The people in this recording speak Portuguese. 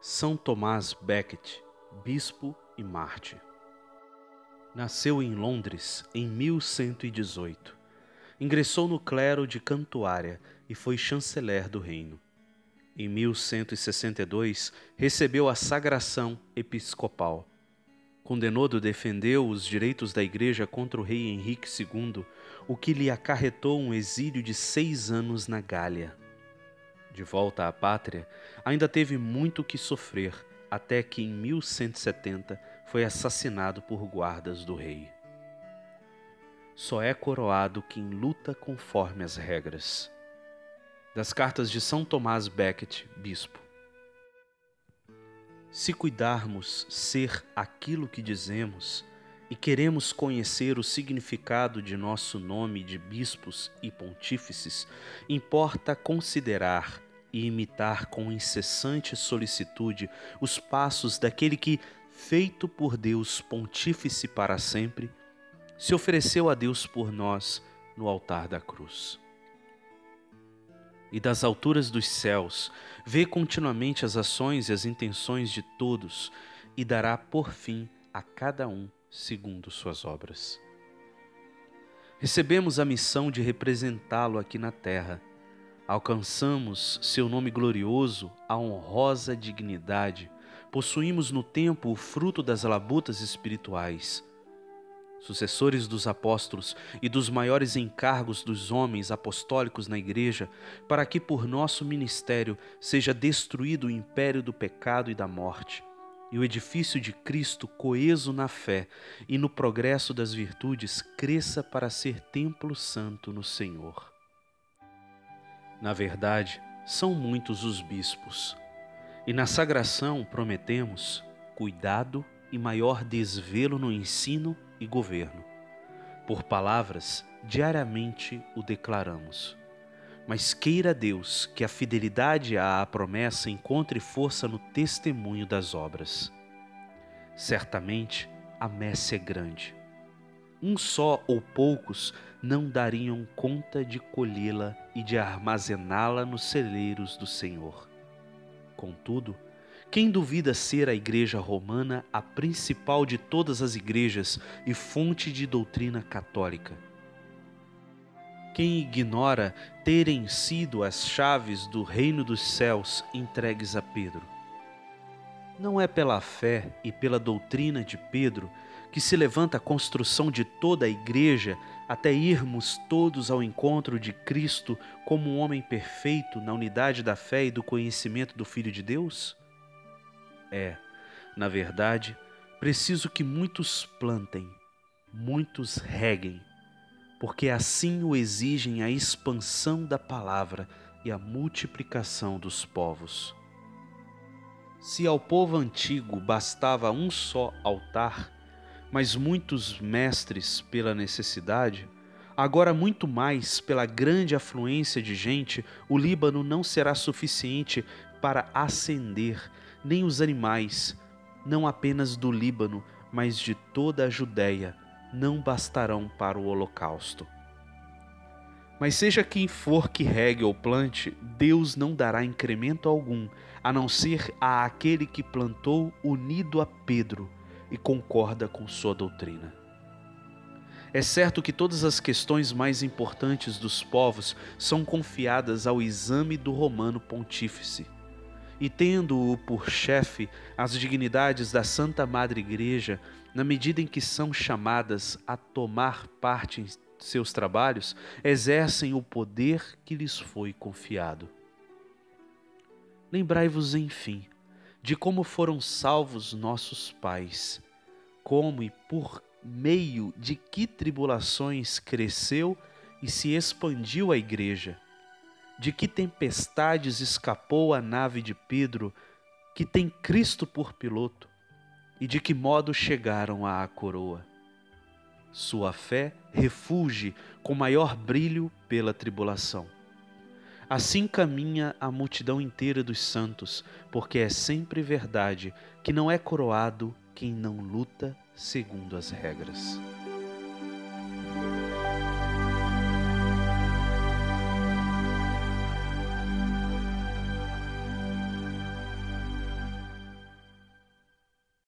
São Tomás Becket, bispo e mártir. Nasceu em Londres em 1118. Ingressou no clero de Cantuária e foi chanceler do reino. Em 1162, recebeu a sagração episcopal. Condenado defendeu os direitos da Igreja contra o rei Henrique II, o que lhe acarretou um exílio de seis anos na Gália. De volta à pátria, ainda teve muito que sofrer, até que em 1170 foi assassinado por guardas do rei. Só é coroado quem luta conforme as regras. Das cartas de São Tomás Becket, bispo. Se cuidarmos ser aquilo que dizemos e queremos conhecer o significado de nosso nome de bispos e pontífices, importa considerar e imitar com incessante solicitude os passos daquele que, feito por Deus pontífice para sempre, se ofereceu a Deus por nós no altar da cruz. E das alturas dos céus, vê continuamente as ações e as intenções de todos e dará por fim a cada um segundo suas obras. Recebemos a missão de representá-lo aqui na terra Alcançamos seu nome glorioso, a honrosa dignidade. Possuímos no tempo o fruto das labutas espirituais. Sucessores dos apóstolos e dos maiores encargos dos homens apostólicos na Igreja, para que por nosso ministério seja destruído o império do pecado e da morte, e o edifício de Cristo, coeso na fé e no progresso das virtudes, cresça para ser templo santo no Senhor. Na verdade, são muitos os bispos. E na sagração prometemos cuidado e maior desvelo no ensino e governo. Por palavras, diariamente o declaramos. Mas queira Deus que a fidelidade à promessa encontre força no testemunho das obras. Certamente a messe é grande. Um só ou poucos não dariam conta de colhê-la e de armazená-la nos celeiros do Senhor. Contudo, quem duvida ser a Igreja Romana a principal de todas as igrejas e fonte de doutrina católica? Quem ignora terem sido as chaves do reino dos céus entregues a Pedro? Não é pela fé e pela doutrina de Pedro que se levanta a construção de toda a igreja até irmos todos ao encontro de Cristo como um homem perfeito na unidade da fé e do conhecimento do Filho de Deus? É, na verdade, preciso que muitos plantem, muitos reguem, porque assim o exigem a expansão da palavra e a multiplicação dos povos. Se ao povo antigo bastava um só altar, mas muitos mestres pela necessidade, agora muito mais pela grande afluência de gente, o Líbano não será suficiente para ascender nem os animais, não apenas do Líbano, mas de toda a Judéia, não bastarão para o holocausto. Mas seja quem for que regue ou plante, Deus não dará incremento algum, a não ser a aquele que plantou unido a Pedro e concorda com sua doutrina. É certo que todas as questões mais importantes dos povos são confiadas ao exame do romano pontífice. E tendo-o por chefe as dignidades da Santa Madre Igreja, na medida em que são chamadas a tomar parte em seus trabalhos, exercem o poder que lhes foi confiado. Lembrai-vos, enfim, de como foram salvos nossos pais, como e por meio de que tribulações cresceu e se expandiu a igreja, de que tempestades escapou a nave de Pedro, que tem Cristo por piloto, e de que modo chegaram à coroa. Sua fé refulge com maior brilho pela tribulação. Assim caminha a multidão inteira dos santos, porque é sempre verdade que não é coroado quem não luta segundo as regras.